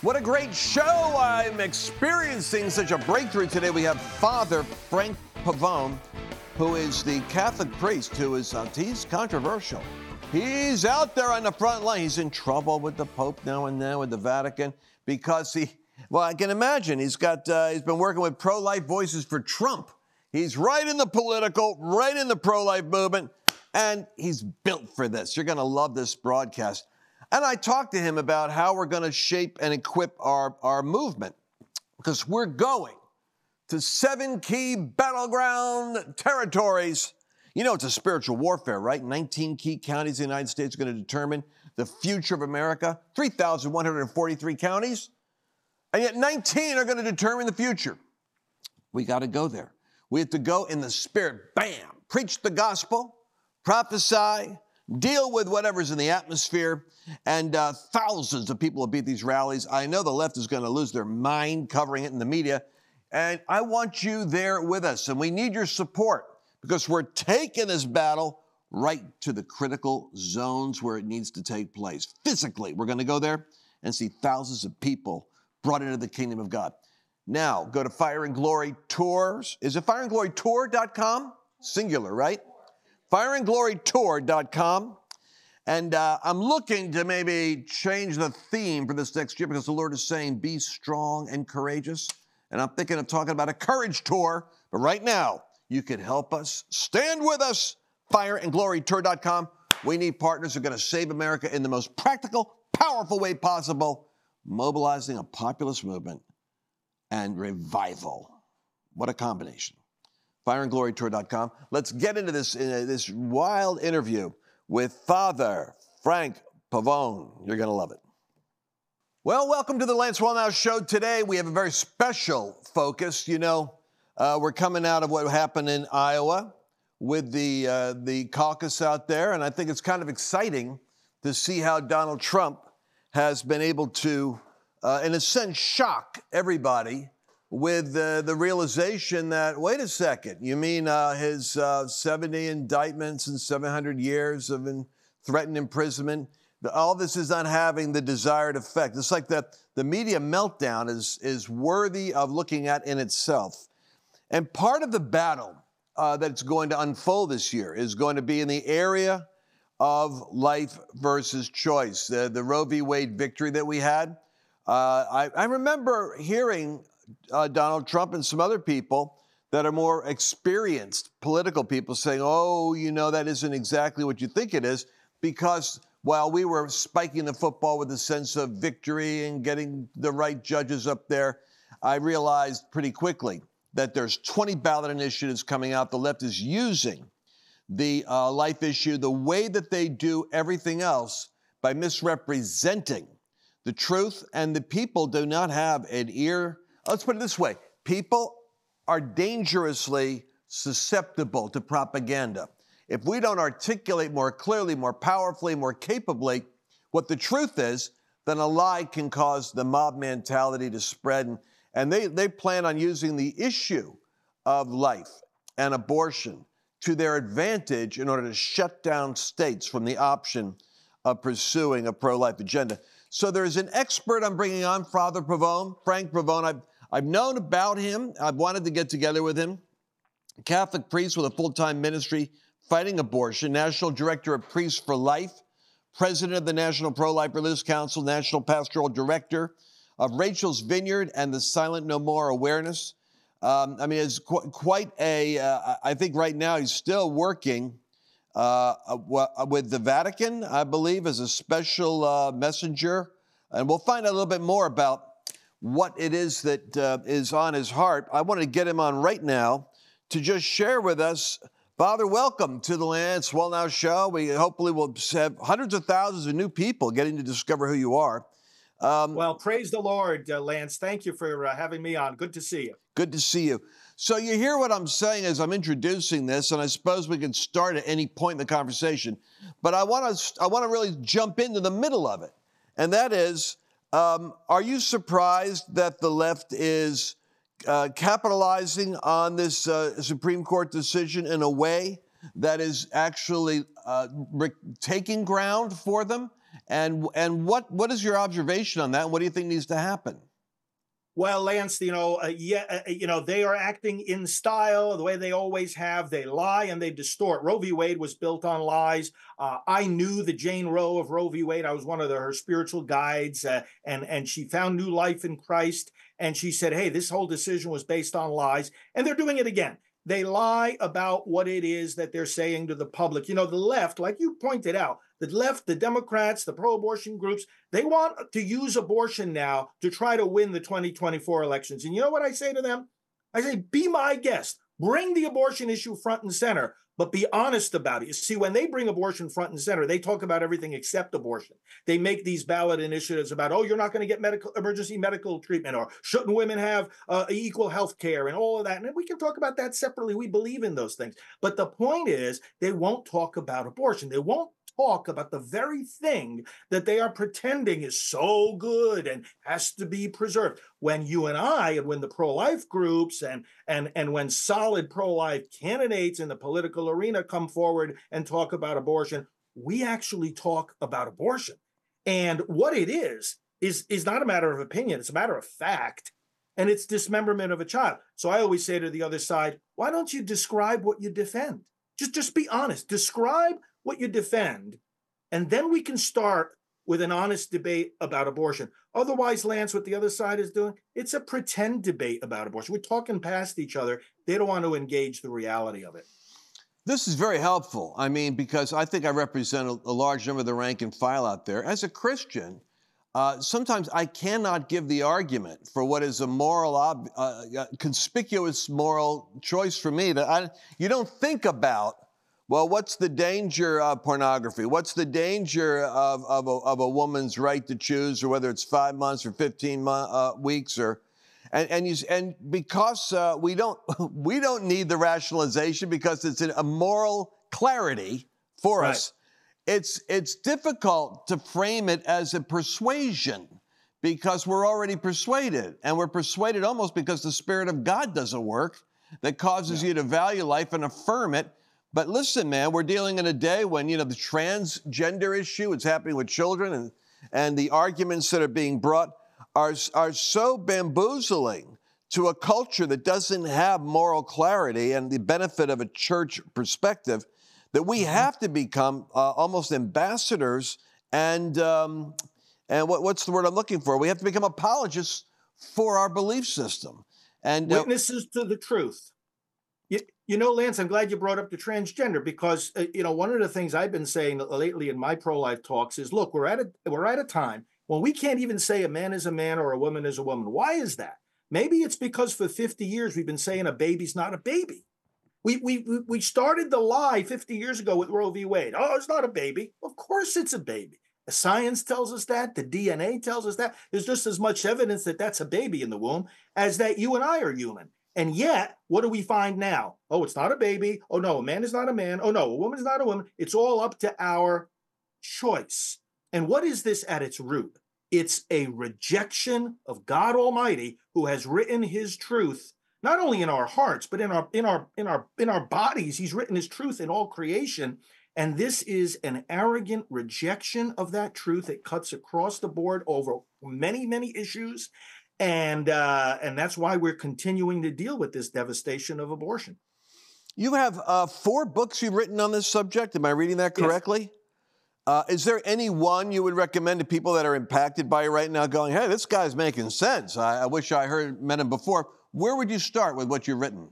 What a great show! I'm experiencing such a breakthrough today. We have Father Frank Pavone, who is the Catholic priest who is uh, he's controversial. He's out there on the front line. He's in trouble with the Pope now and then with the Vatican because he. Well, I can imagine he's got uh, he's been working with pro-life voices for Trump. He's right in the political, right in the pro-life movement, and he's built for this. You're going to love this broadcast. And I talked to him about how we're going to shape and equip our, our movement because we're going to seven key battleground territories. You know, it's a spiritual warfare, right? 19 key counties in the United States are going to determine the future of America, 3,143 counties, and yet 19 are going to determine the future. We got to go there. We have to go in the spirit, bam, preach the gospel, prophesy, deal with whatever's in the atmosphere. And uh, thousands of people will be at these rallies. I know the left is going to lose their mind covering it in the media. And I want you there with us. And we need your support because we're taking this battle right to the critical zones where it needs to take place. Physically, we're going to go there and see thousands of people brought into the kingdom of God. Now, go to Fire and Glory Tours. Is it fireandglorytour.com? Singular, right? fireandglorytour.com. And uh, I'm looking to maybe change the theme for this next year because the Lord is saying, be strong and courageous. And I'm thinking of talking about a courage tour. But right now, you can help us. Stand with us, fireandglorytour.com. We need partners who are going to save America in the most practical, powerful way possible, mobilizing a populist movement and revival. What a combination fireandglorytour.com. Let's get into this, uh, this wild interview with Father Frank Pavone. You're going to love it. Well, welcome to the Lance Wallnau Show. Today we have a very special focus. You know, uh, we're coming out of what happened in Iowa with the, uh, the caucus out there, and I think it's kind of exciting to see how Donald Trump has been able to, uh, in a sense, shock everybody with uh, the realization that, wait a second, you mean uh, his uh, 70 indictments and 700 years of in, threatened imprisonment? All this is not having the desired effect. It's like the, the media meltdown is, is worthy of looking at in itself. And part of the battle uh, that's going to unfold this year is going to be in the area of life versus choice. the Roe v. Wade victory that we had. Uh, I, I remember hearing uh, Donald Trump and some other people that are more experienced political people saying, oh, you know, that isn't exactly what you think it is, because while we were spiking the football with a sense of victory and getting the right judges up there, I realized pretty quickly that there's 20 ballot initiatives coming out. The left is using the uh, life issue the way that they do everything else by misrepresenting the truth, and the people do not have an ear Let's put it this way people are dangerously susceptible to propaganda. If we don't articulate more clearly, more powerfully, more capably what the truth is, then a lie can cause the mob mentality to spread. And, and they, they plan on using the issue of life and abortion to their advantage in order to shut down states from the option of pursuing a pro life agenda. So there's an expert I'm bringing on, Father Pavone, Frank Pavone. I've I've known about him. I've wanted to get together with him. Catholic priest with a full time ministry fighting abortion, National Director of Priests for Life, President of the National Pro Life Religious Council, National Pastoral Director of Rachel's Vineyard and the Silent No More Awareness. Um, I mean, it's qu- quite a. Uh, I think right now he's still working uh, uh with the Vatican, I believe, as a special uh, messenger. And we'll find out a little bit more about what it is that uh, is on his heart. I want to get him on right now to just share with us. Father, welcome to the Lance Wallnau Show. We hopefully will have hundreds of thousands of new people getting to discover who you are. Um, well, praise the Lord, uh, Lance. Thank you for uh, having me on. Good to see you. Good to see you. So, you hear what I'm saying as I'm introducing this, and I suppose we can start at any point in the conversation. But I want to I want to really jump into the middle of it, and that is um, are you surprised that the left is uh, capitalizing on this uh, Supreme Court decision in a way that is actually uh, taking ground for them And and what what is your observation on that? And what do you think needs to happen? Well, Lance, you know, uh, yeah, uh, uh, you know, they are acting in style the way they always have. They lie and they distort. Roe v. Wade was built on lies. Uh, I knew the Jane Roe of Roe v. Wade. I was one of the, her spiritual guides, uh, and and she found new life in Christ. And she said, "Hey, this whole decision was based on lies," and they're doing it again. They lie about what it is that they're saying to the public. You know, the left, like you pointed out, the left, the Democrats, the pro abortion groups, they want to use abortion now to try to win the 2024 elections. And you know what I say to them? I say, be my guest. Bring the abortion issue front and center, but be honest about it. You see, when they bring abortion front and center, they talk about everything except abortion. They make these ballot initiatives about, oh, you're not going to get medical emergency medical treatment, or shouldn't women have uh, equal health care, and all of that. And we can talk about that separately. We believe in those things. But the point is, they won't talk about abortion. They won't talk about the very thing that they are pretending is so good and has to be preserved. When you and I, and when the pro-life groups and and and when solid pro-life candidates in the political arena come forward and talk about abortion, we actually talk about abortion. And what it is is is not a matter of opinion; it's a matter of fact and it's dismemberment of a child. So I always say to the other side, why don't you describe what you defend? Just just be honest. Describe what you defend, and then we can start with an honest debate about abortion. Otherwise, Lance, what the other side is doing, it's a pretend debate about abortion. We're talking past each other. They don't want to engage the reality of it. This is very helpful. I mean, because I think I represent a, a large number of the rank and file out there. As a Christian, uh, sometimes I cannot give the argument for what is a moral, ob- uh, uh conspicuous moral choice for me. That I, you don't think about well, what's the danger of pornography? What's the danger of, of, a, of a woman's right to choose, or whether it's five months or 15 month, uh, weeks, or and and, you, and because uh, we don't we don't need the rationalization because it's a moral clarity for right. us. It's it's difficult to frame it as a persuasion because we're already persuaded, and we're persuaded almost because the Spirit of God doesn't work that causes yeah. you to value life and affirm it but listen, man, we're dealing in a day when, you know, the transgender issue is happening with children and, and the arguments that are being brought are, are so bamboozling to a culture that doesn't have moral clarity and the benefit of a church perspective that we mm-hmm. have to become uh, almost ambassadors and, um, and what, what's the word I'm looking for? We have to become apologists for our belief system. And uh, witnesses to the truth. You, you know, Lance, I'm glad you brought up the transgender because uh, you know one of the things I've been saying lately in my pro-life talks is, look, we're at a we're at a time when we can't even say a man is a man or a woman is a woman. Why is that? Maybe it's because for 50 years we've been saying a baby's not a baby. We we we started the lie 50 years ago with Roe v. Wade. Oh, it's not a baby. Of course, it's a baby. The science tells us that. The DNA tells us that. There's just as much evidence that that's a baby in the womb as that you and I are human. And yet, what do we find now? Oh, it's not a baby. Oh, no, a man is not a man. Oh, no, a woman is not a woman. It's all up to our choice. And what is this at its root? It's a rejection of God Almighty who has written his truth not only in our hearts but in our in our in our in our bodies he's written his truth in all creation and this is an arrogant rejection of that truth it cuts across the board over many many issues and uh, and that's why we're continuing to deal with this devastation of abortion. You have uh, four books you've written on this subject. Am I reading that correctly? Yes. Uh, is there any one you would recommend to people that are impacted by it right now, going, "Hey, this guy's making sense. I, I wish I heard met him before." Where would you start with what you've written?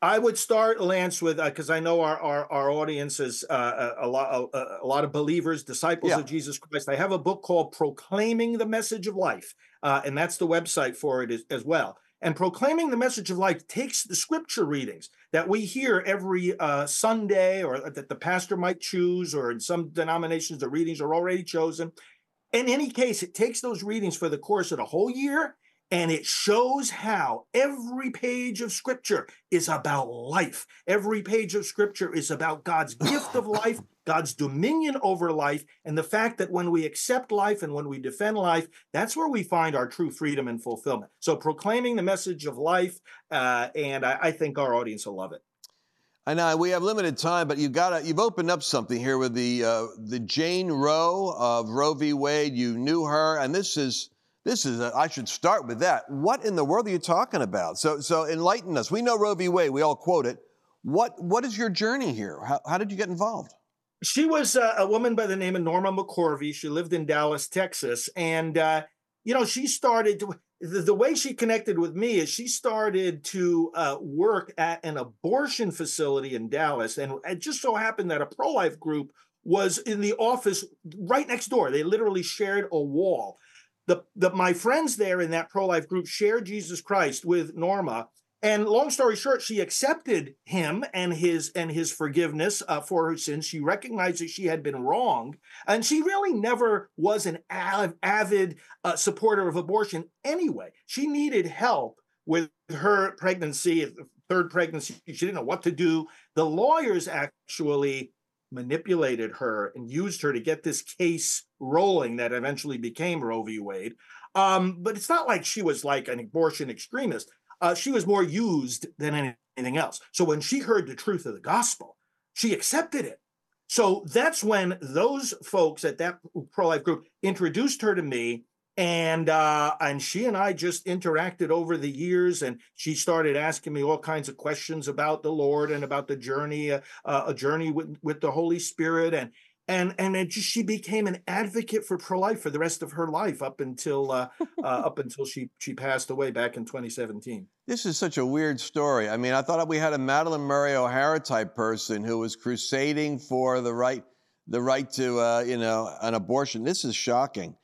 I would start Lance with because uh, I know our our, our audience is uh, a, a, lot a, a, lot of believers, disciples yeah. of Jesus Christ. I have a book called "Proclaiming the Message of Life," uh, and that's the website for it as, as, well. And "Proclaiming the Message of Life" takes the scripture readings that we hear every uh, Sunday, or that the pastor might choose, or in some denominations the readings are already chosen. In any case, it takes those readings for the course of the whole year and it shows how every page of scripture is about life. Every page of scripture is about God's gift of life, God's dominion over life, and the fact that when we accept life and when we defend life, that's where we find our true freedom and fulfillment. So, proclaiming the message of life, uh, and I, I think our audience will love it. I know we have limited time, but you got you've opened up something here with the uh, the Jane Roe of Roe v. Wade. You knew her, and this is this is a, I should start with that. What in the world are you talking about? So so enlighten us. We know Roe v. Wade. We all quote it. What what is your journey here? How, how did you get involved? She was a woman by the name of Norma McCorvey. She lived in Dallas, Texas, and uh, you know she started. To, the, the, way she connected with me is she started to uh, work at an abortion facility in Dallas. And it just so happened that a pro life group was in the office right next door. They literally shared a wall. The, the, my friends there in that pro life group shared Jesus Christ with Norma. And long story short, she accepted him and his and his forgiveness uh, for her sins. She recognized that she had been wrong, and she really never was an av- avid uh, supporter of abortion. Anyway, she needed help with her pregnancy, third pregnancy. She didn't know what to do. The lawyers actually manipulated her and used her to get this case rolling that eventually became Roe v. Wade. Um, but it's not like she was like an abortion extremist uh, she was more used than anything else. So when she heard the truth of the gospel, she accepted it. So that's when those folks at that pro life group introduced her to me. And uh, and she and I just interacted over the years, and she started asking me all kinds of questions about the Lord and about the journey, uh, a journey with with the Holy Spirit, and and and it just, she became an advocate for pro life for the rest of her life up until uh, uh, up until she she passed away back in 2017. This is such a weird story. I mean, I thought we had a Madalyn Murray O'Hair type person who was crusading for the right the right to uh, you know an abortion. This is shocking.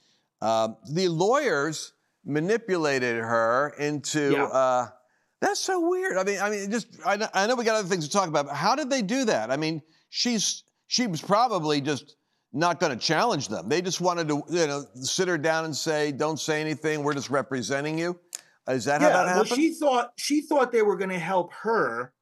Um, the lawyers manipulated her into. Yeah. Uh, that's so weird. I mean, I mean, just I, I know we got other things to talk about, but how did they do that? I mean, she's she was probably just not going to challenge them. They just wanted to, you know, sit her down and say, "Don't say anything. We're just representing you." Is that yeah, how that happened? Well, she thought she thought they were going to help her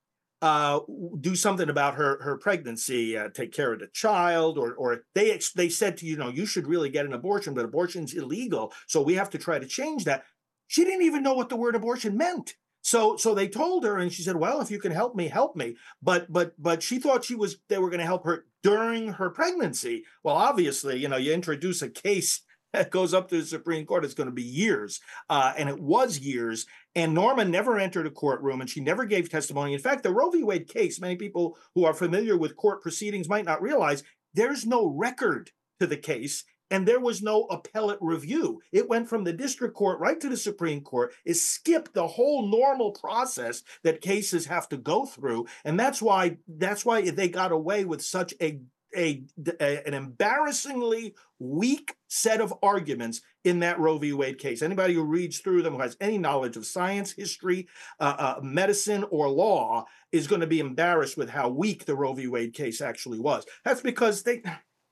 uh, do something about her her pregnancy, uh, take care of the child, or or they they said to you know you should really get an abortion, but abortion's illegal, so we have to try to change that. She didn't even know what the word abortion meant. So so they told her, and she said, "Well, if you can help me, help me." But but but she thought she was they were going to help her during her pregnancy. Well, obviously, you know, you introduce a case that goes up to the Supreme Court, it's going to be years, uh, and it was years. And Norma never entered a courtroom, and she never gave testimony. In fact, the Roe v. Wade case, many people who are familiar with court proceedings might not realize there's no record to the case and there was no appellate review. It went from the district court right to the Supreme Court. It skipped the whole normal process that cases have to go through, and that's why that's why they got away with such a a, a, an embarrassingly weak set of arguments in that Roe v. Wade case. Anybody who reads through them, who has any knowledge of science, history, uh, uh, medicine, or law, is going to be embarrassed with how weak the Roe v. Wade case actually was. That's because they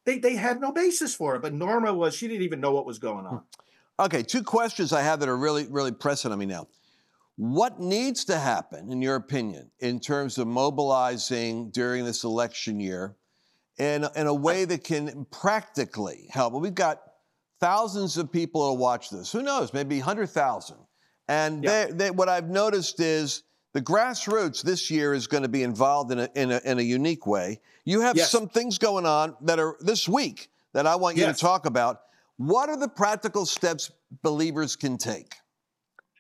they they had no basis for it. But Norma was she didn't even know what was going on. Hmm. Okay, two questions I have that are really really pressing on me now. What needs to happen, in your opinion, in terms of mobilizing during this election year in, in a way that can practically help? We've got thousands of people to watch this. Who knows? Maybe 100,000. And yeah. they, they, what I've noticed is the grassroots this year is going to be involved in a, in a, in a unique way. You have yes. some things going on that are this week that I want you yes. to talk about. What are the practical steps believers can take?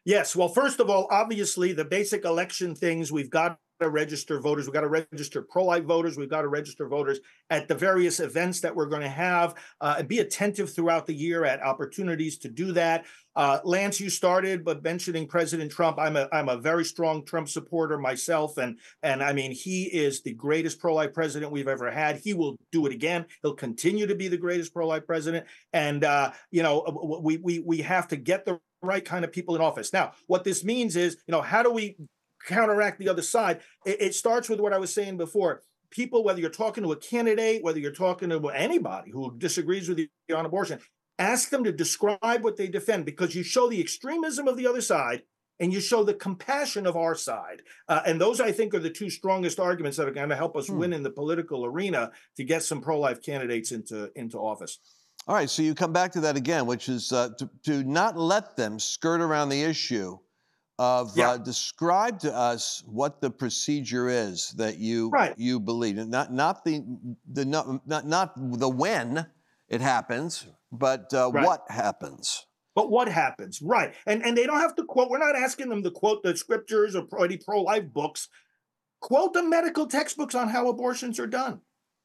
Yes. Well, first of all, obviously, the basic election things we've got to register voters. We've got to register pro life voters. We've got to register voters at the various events that we're going to have uh, and be attentive throughout the year at opportunities to do that. Uh, Lance, you started, but mentioning President Trump, I'm a I'm a very strong Trump supporter myself, and and I mean he is the greatest pro life president we've ever had. He will do it again. He'll continue to be the greatest pro life president, and uh, you know we we we have to get the right kind of people in office. Now, what this means is, you know, how do we counteract the other side. It, it starts with what I was saying before. People, whether you're talking to a candidate, whether you're talking to anybody who disagrees with you on abortion, ask them to describe what they defend because you show the extremism of the other side and you show the compassion of our side. Uh, and those, I think, are the two strongest arguments that are going to help us hmm. win in the political arena to get some pro-life candidates into into office. All right, so you come back to that again, which is uh, to, to not let them skirt around the issue of Yeah. uh, describe to us what the procedure is that you Right. you believe and not not the the not not, not the when it happens but uh, Right. what happens But what happens? Right. And and they don't have to quote, we're not asking them to quote the scriptures or any pro-life books. Quote the medical textbooks on how abortions are done.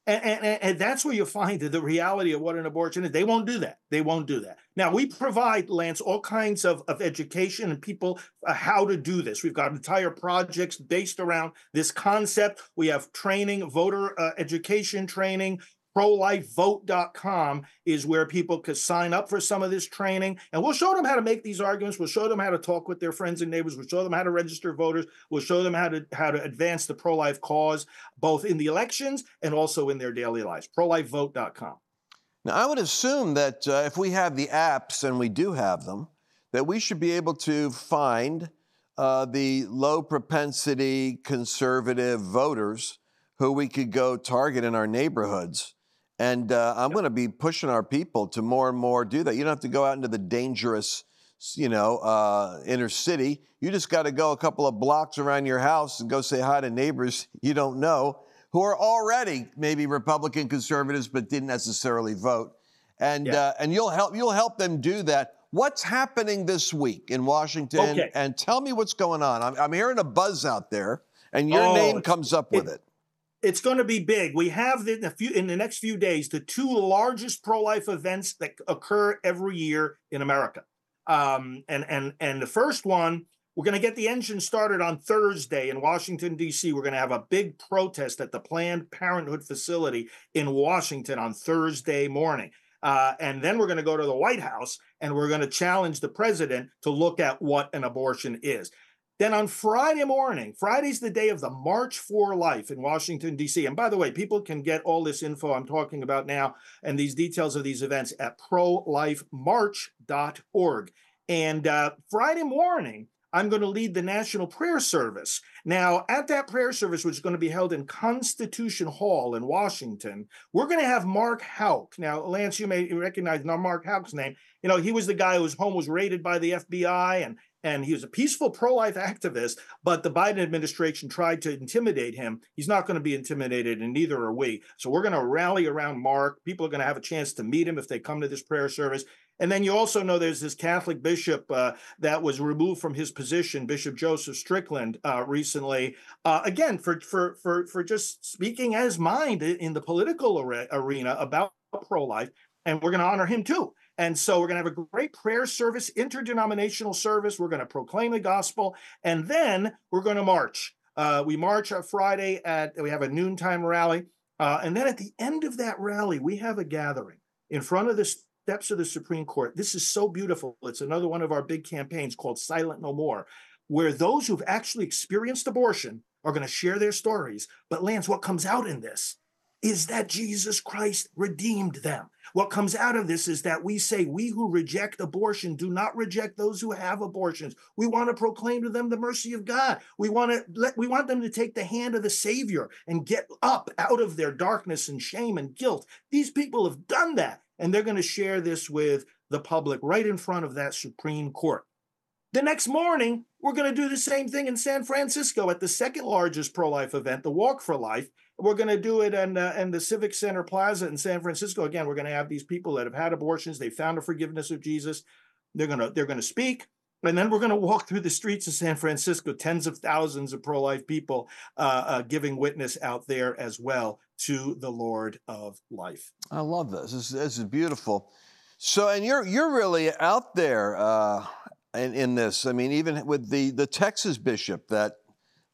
And, and, and- that's where you find the reality of what an abortion is. They won't do that. They won't do that. Now, we provide, Lance, all kinds of, of education and people uh, how to do this. We've got entire projects based around this concept. We have training, voter uh, education training, prolifevote.com is where people could sign up for some of this training. And we'll show them how to make these arguments. We'll show them how to talk with their friends and neighbors. We'll show them how to register voters. We'll show them how to how to advance the pro-life cause, both in the elections and also in their daily lives. Prolifevote.com. now i would assume that uh, if we have the apps and we do have them that we should be able to find uh, the low propensity conservative voters who we could go target in our neighborhoods. And uh, I'm going to be pushing our people to more and more do that. You don't have to go out into the dangerous, you know, uh, inner city. You just got to go a couple of blocks around your house and go say hi to neighbors you don't know who are already maybe Republican conservatives but didn't necessarily vote. And Yeah. uh, and you'll help you'll help them do that. What's happening this week in Washington? Okay. And tell me what's going on. I'm, I'm hearing a buzz out there, and your Oh, name comes up with it- it. It's going to be big. We have in, few, in the next few days the two largest pro-life events that occur every year in America. Um, and and and the first one, we're going to get the engine started on Thursday in Washington D.C. We're going to have a big protest at the Planned Parenthood facility in Washington on Thursday morning. Uh, and then we're going to go to the White House and we're going to challenge the president to look at what an abortion is. Then on Friday morning, Friday's the day of the March for Life in Washington, D.C. And by the way, people can get all this info I'm talking about now and these details of these events at prolifemarch.org. And uh, Friday morning, I'm going to lead the National Prayer Service. Now, at that prayer service, which is going to be held in Constitution Hall in Washington, we're going to have Mark Houck. Now, Lance, you may recognize Mark Houck's name. You know, he was the guy whose home was raided by the FBI and and he was a peaceful pro-life activist, but the Biden administration tried to intimidate him. He's not going to be intimidated, and neither are we. So we're going to rally around Mark. People are going to have a chance to meet him if they come to this prayer service. And then you also know there's this Catholic bishop uh, that was removed from his position, Bishop Joseph Strickland, uh, recently, uh, again for for for for just speaking as mind in the political are- arena about pro-life, and we're going to honor him too. And so we're going to have a great prayer service, interdenominational service. We're going to proclaim the gospel, and then we're going to march. Uh, we march on Friday at we have a noontime rally, uh, and then at the end of that rally, we have a gathering in front of the steps of the Supreme Court. This is so beautiful. It's another one of our big campaigns called Silent No More, where those who've actually experienced abortion are going to share their stories. But Lance, what comes out in this is that Jesus Christ redeemed them. What comes out of this is that we say, we who reject abortion do not reject those who have abortions. We want to proclaim to them the mercy of God. We want to let, we want them to take the hand of the Savior and get up out of their darkness and shame and guilt. These people have done that, and they're going to share this with the public right in front of that Supreme Court. The next morning, we're going to do the same thing in San Francisco at the second largest pro life event, the Walk for Life. We're going to do it in, uh, in the Civic Center Plaza in San Francisco. Again, we're going to have these people that have had abortions. They found the forgiveness of Jesus. They're going to they're going to speak, and then we're going to walk through the streets of San Francisco. Tens of thousands of pro life people uh, uh, giving witness out there as well to the Lord of life. I love this. This, this is beautiful. So, and you're you're really out there uh, in, in this. I mean, even with the the Texas bishop that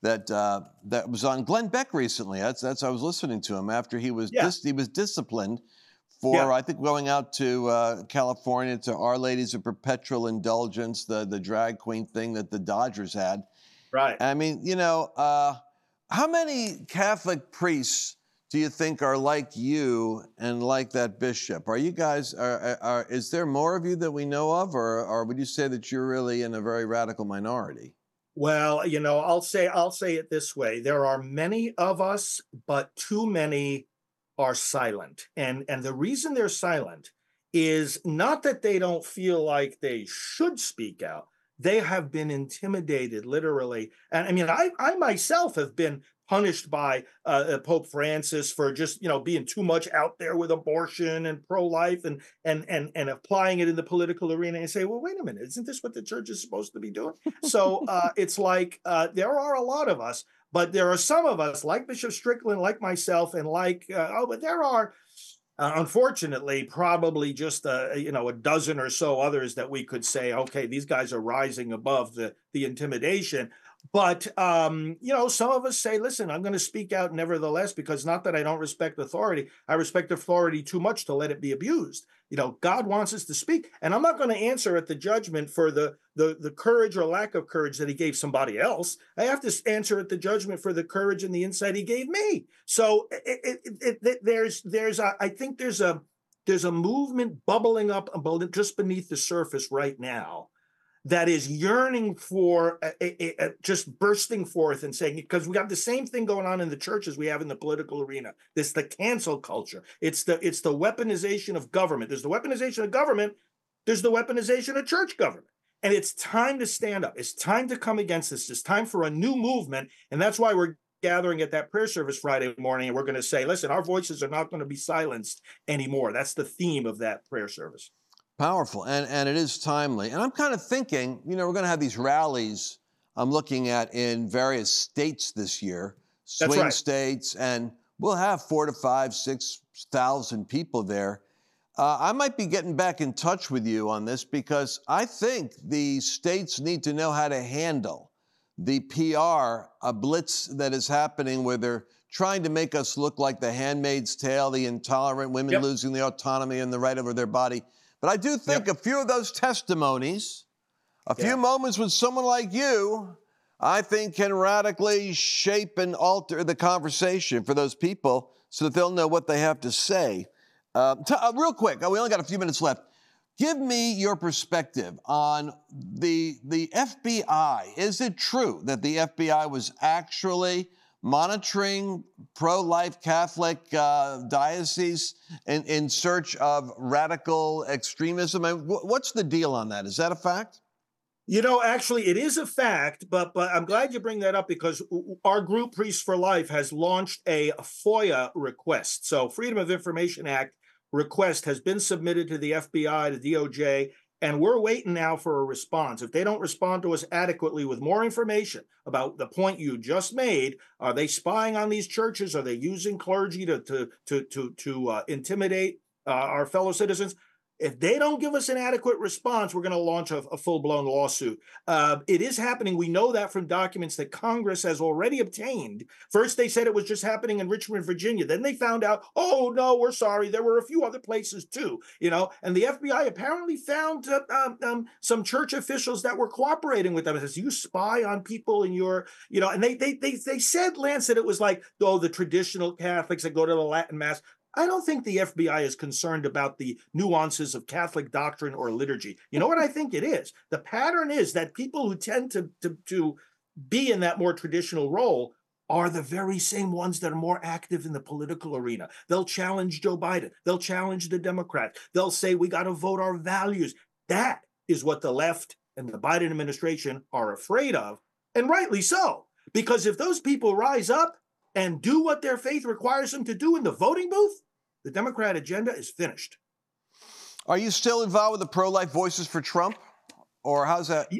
that uh, that was on Glenn Beck recently. That's that's I was listening to him after he was Yeah. dis- he was disciplined for Yeah. I think going out to uh, California to Our Ladies of Perpetual Indulgence, the the drag queen thing that the Dodgers had. Right. I mean, you know, uh, how many Catholic priests do you think are like you and like that bishop? Are you guys, are, are, are- is there more of you that we know of, or, or would you say that you're really in a very radical minority? Well, you know, I'll say I'll say it this way. There are many of us, but too many are silent. And and the reason they're silent is not that they don't feel like they should speak out. they have been intimidated, literally. And I mean, I, I myself have been punished by uh, uh, Pope Francis for just you know being too much out there with abortion and pro-life and and and and applying it in the political arena and say, well, wait a minute, isn't this what the church is supposed to be doing? so uh, it's like uh, there are a lot of us, but there are some of us, like Bishop Strickland, like myself, and like uh, oh, but there are. Uh, unfortunately, probably just a you know a dozen or so others that we could say, okay, these guys are rising above the the intimidation. But um, you know, some of us say, "Listen, I'm going to speak out nevertheless," because not that I don't respect authority, I respect authority too much to let it be abused. You know, God wants us to speak, and I'm not going to answer at the judgment for the the the courage or lack of courage that He gave somebody else. I have to answer at the judgment for the courage and the insight He gave me. So it, it, it, there's there's a, I think there's a there's a movement bubbling up just beneath the surface right now that is yearning for a, a, a, just bursting forth and saying because we have the same thing going on in the churches we have in the political arena. This the cancel culture. It's the it's the weaponization of government. There's the weaponization of government there's the weaponization of church government. And it's time to stand up. It's time to come against this. It's time for a new movement. And that's why we're gathering at that prayer service friday morning and we're going to say listen our voices are not going to be silenced anymore. That's the theme of that prayer service Powerful, and, and it is timely. And I'm kind of thinking, you know, we're going to have these rallies I'm looking at in various states this year, swing right. states, and we'll have four to five, six thousand people there. Uh, I might be getting back in touch with you on this because I think the states need to know how to handle the PR a blitz that is happening where they're trying to make us look like the handmaid's tale, the intolerant women yep. losing the autonomy and the right over their body. But I do think yep. a few of those testimonies, a few moments with someone like you, I think can radically shape and alter the conversation for those people so that they'll know what they have to say. Uh, t- uh, real quick, we only got a few minutes left. Give me your perspective on the, the FBI. Is it true that the FBI was actually monitoring pro life Catholic uh, dioceses in, in search of radical extremism? I mean, what's the deal on that? Is that a fact? You know, actually, it is a fact, but but I'm glad you bring that up because our group Priests for Life has launched a FOIA request. So, Freedom of Information Act request has been submitted to the FBI, the DOJ, and we're waiting now for a response. If they don't respond to us adequately with more information about the point you just made, are they spying on these churches? Are they using clergy to to to to, to uh, intimidate uh, our fellow citizens? If they don't give us an adequate response, we're going to launch a, a full blown lawsuit. Uh, it is happening. We know that from documents that Congress has already obtained. First, they said it was just happening in Richmond, Virginia. Then they found out, oh, no, we're sorry. There were a few other places too, you know. And the FBI apparently found uh, um, um, some church officials that were cooperating with them. It says, you spy on people in your, you know, and they, they, they, they said, Lance, that it was like, oh, the traditional Catholics that go to the Latin Mass. I don't think the FBI is concerned about the nuances of Catholic doctrine or liturgy. You know what I think it is? The pattern is that people who tend to, to, to be in that more traditional role are the very same ones that are more active in the political arena. They'll challenge Joe Biden. They'll challenge the Democrats. They'll say, we got to vote our values. That is what the left and the Biden administration are afraid of, and rightly so. Because if those people rise up and do what their faith requires them to do in the voting booth, the Democrat agenda is finished. Are you still involved with the pro life Voices for Trump? Or how's that?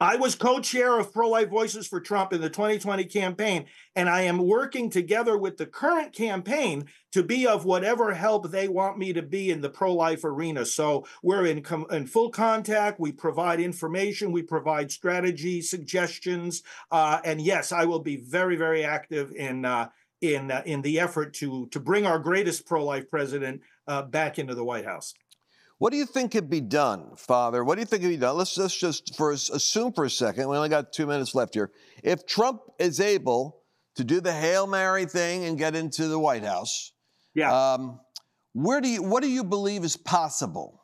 I was co chair of Pro Life Voices for Trump in the 2020 campaign, and I am working together with the current campaign to be of whatever help they want me to be in the pro life arena. So we're in, com- in full contact. We provide information, we provide strategy, suggestions. Uh, and yes, I will be very, very active in. Uh, in uh, in the effort to to bring our greatest pro-life president uh, back into the White House. What do you think could be done, Father? What do you think could be done? Let's, let's just for assume for a second. We only got two minutes left here. If Trump is able to do the hail mary thing and get into the White House, yeah. Um, where do you what do you believe is possible?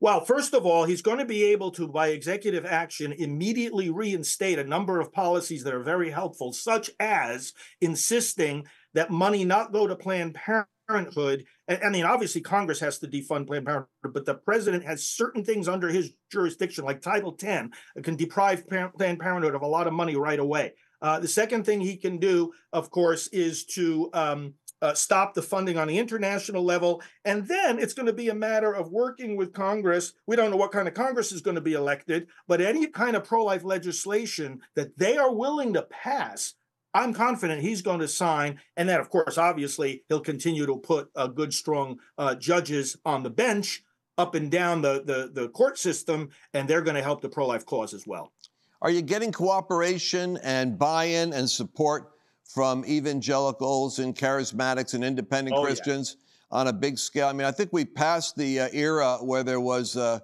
Well, first of all, he's going to be able to, by executive action, immediately reinstate a number of policies that are very helpful, such as insisting that money not go to Planned Parenthood Parenthood. I mean, obviously, Congress has to defund Planned Parenthood, but the president has certain things under his jurisdiction, like Title 10, can deprive Planned Parenthood of a lot of money right away. Uh, the second thing he can do, of course, is to um, uh, stop the funding on the international level. And then it's going to be a matter of working with Congress. We don't know what kind of Congress is going to be elected, but any kind of pro life legislation that they are willing to pass. I'm confident he's going to sign, and then, of course, obviously, he'll continue to put uh, good, strong uh, judges on the bench up and down the, the the court system, and they're going to help the pro-life cause as well. Are you getting cooperation and buy-in and support from evangelicals and charismatics and independent oh, Christians yeah. on a big scale. I mean, I think we passed the uh, era where there was uh,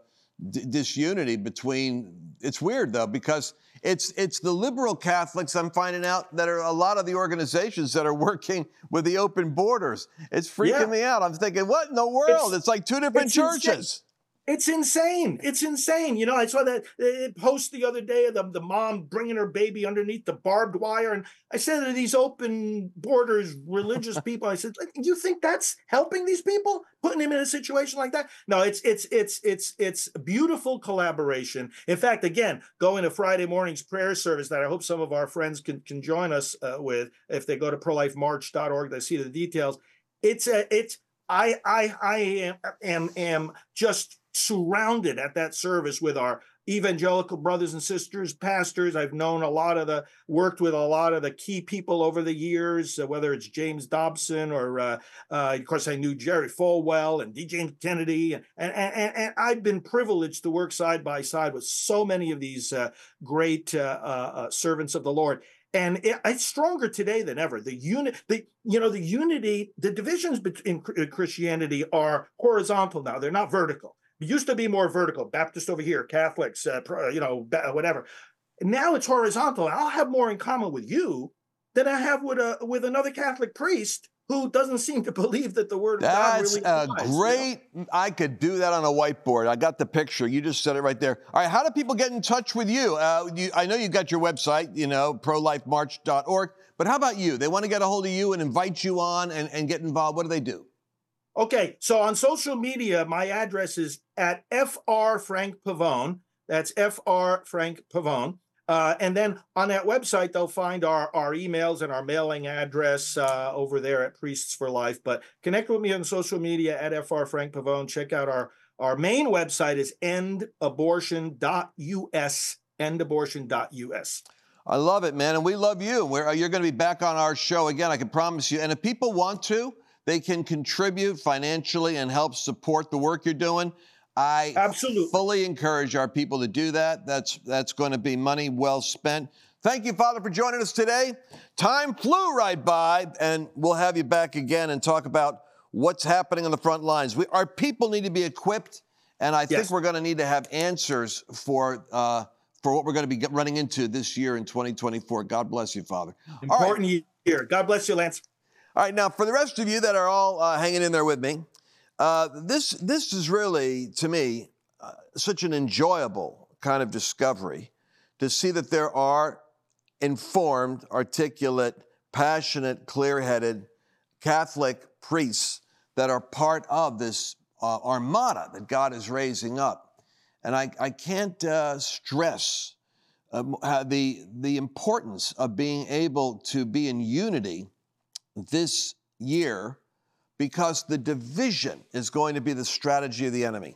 d- disunity between. It's weird though because it's it's the liberal Catholics I'm finding out that are a lot of the organizations that are working with the open borders. It's freaking yeah. me out. I'm thinking, what in the world? It's, it's like two different churches. Insane. It's insane. It's insane. You know, I saw that uh, post the other day of the, the mom bringing her baby underneath the barbed wire. And I said to these open borders religious people, I said, you think that's helping these people? Putting them in a situation like that? No, it's it's it's it's it's beautiful collaboration. In fact, again, going to Friday morning's prayer service that I hope some of our friends can, can join us uh, with if they go to prolifemarch.org, they see the details. It's a it's I I I am am am just surrounded at that service with our evangelical brothers and sisters, pastors. I've known a lot of the, worked with a lot of the key people over the years, uh, whether it's James Dobson or, uh, uh, of course, I knew Jerry Falwell and D. James Kennedy. And, and, and, and, I've been privileged to work side by side with so many of these uh, great uh, uh, servants of the Lord. And it, it's stronger today than ever. The unit, the you know, the unity, the divisions in Christianity are horizontal now; they're not vertical. It used to be more vertical, Baptist over here, Catholics, uh, you know, whatever. Now it's horizontal. I'll have more in common with you than I have with a with another Catholic priest who doesn't seem to believe that the word That's of God really a great. You know? I could do that on a whiteboard. I got the picture. You just said it right there. All right, how do people get in touch with you? Uh, you I know you've got your website, you know, prolifemarch.org. But how about you? They want to get a hold of you and invite you on and, and get involved. What do they do? Okay, so on social media, my address is at fr Frank Pavone. That's fr Frank Pavone. Uh, and then on that website, they'll find our, our emails and our mailing address uh, over there at Priests for Life. But connect with me on social media at fr Frank Pavone. Check out our our main website is endabortion.us. Endabortion.us. I love it, man, and we love you. We're, you're going to be back on our show again. I can promise you. And if people want to, they can contribute financially and help support the work you're doing. I absolutely fully encourage our people to do that. That's that's going to be money well spent. Thank you, Father, for joining us today. Time flew right by, and we'll have you back again and talk about what's happening on the front lines. We, our people need to be equipped, and I yes. think we're going to need to have answers for uh, for what we're going to be running into this year in 2024. God bless you, Father. Important right. year. God bless you, Lance. All right, now for the rest of you that are all uh, hanging in there with me, uh, this this is really to me uh, such an enjoyable kind of discovery to see that there are informed, articulate, passionate, clear-headed Catholic priests that are part of this uh, armada that God is raising up, and I, I can't uh, stress. Uh, the, the importance of being able to be in unity this year because the division is going to be the strategy of the enemy.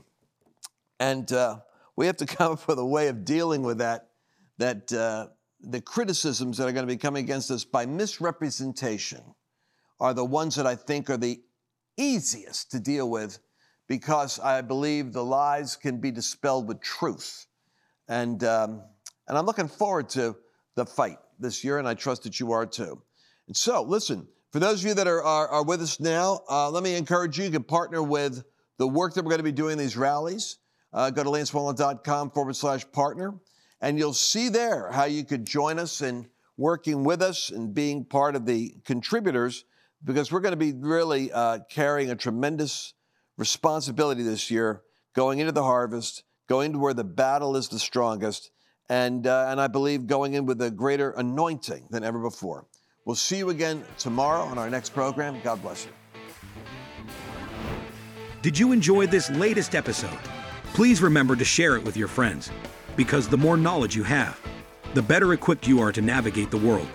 And uh, we have to come up with a way of dealing with that, that uh, the criticisms that are going to be coming against us by misrepresentation are the ones that I think are the easiest to deal with because I believe the lies can be dispelled with truth. And, um, and I'm looking forward to the fight this year, and I trust that you are too. And so, listen, for those of you that are, are, are with us now, uh, let me encourage you, you can partner with the work that we're going to be doing in these rallies. Uh, go to lancewallnau.com forward slash partner, and you'll see there how you could join us in working with us and being part of the contributors because we're going to be really uh, carrying a tremendous responsibility this year going into the harvest, going to where the battle is the strongest, and, uh, and I believe going in with a greater anointing than ever before. We'll see you again tomorrow on our next program. God bless you. Did you enjoy this latest episode? Please remember to share it with your friends because the more knowledge you have, the better equipped you are to navigate the world.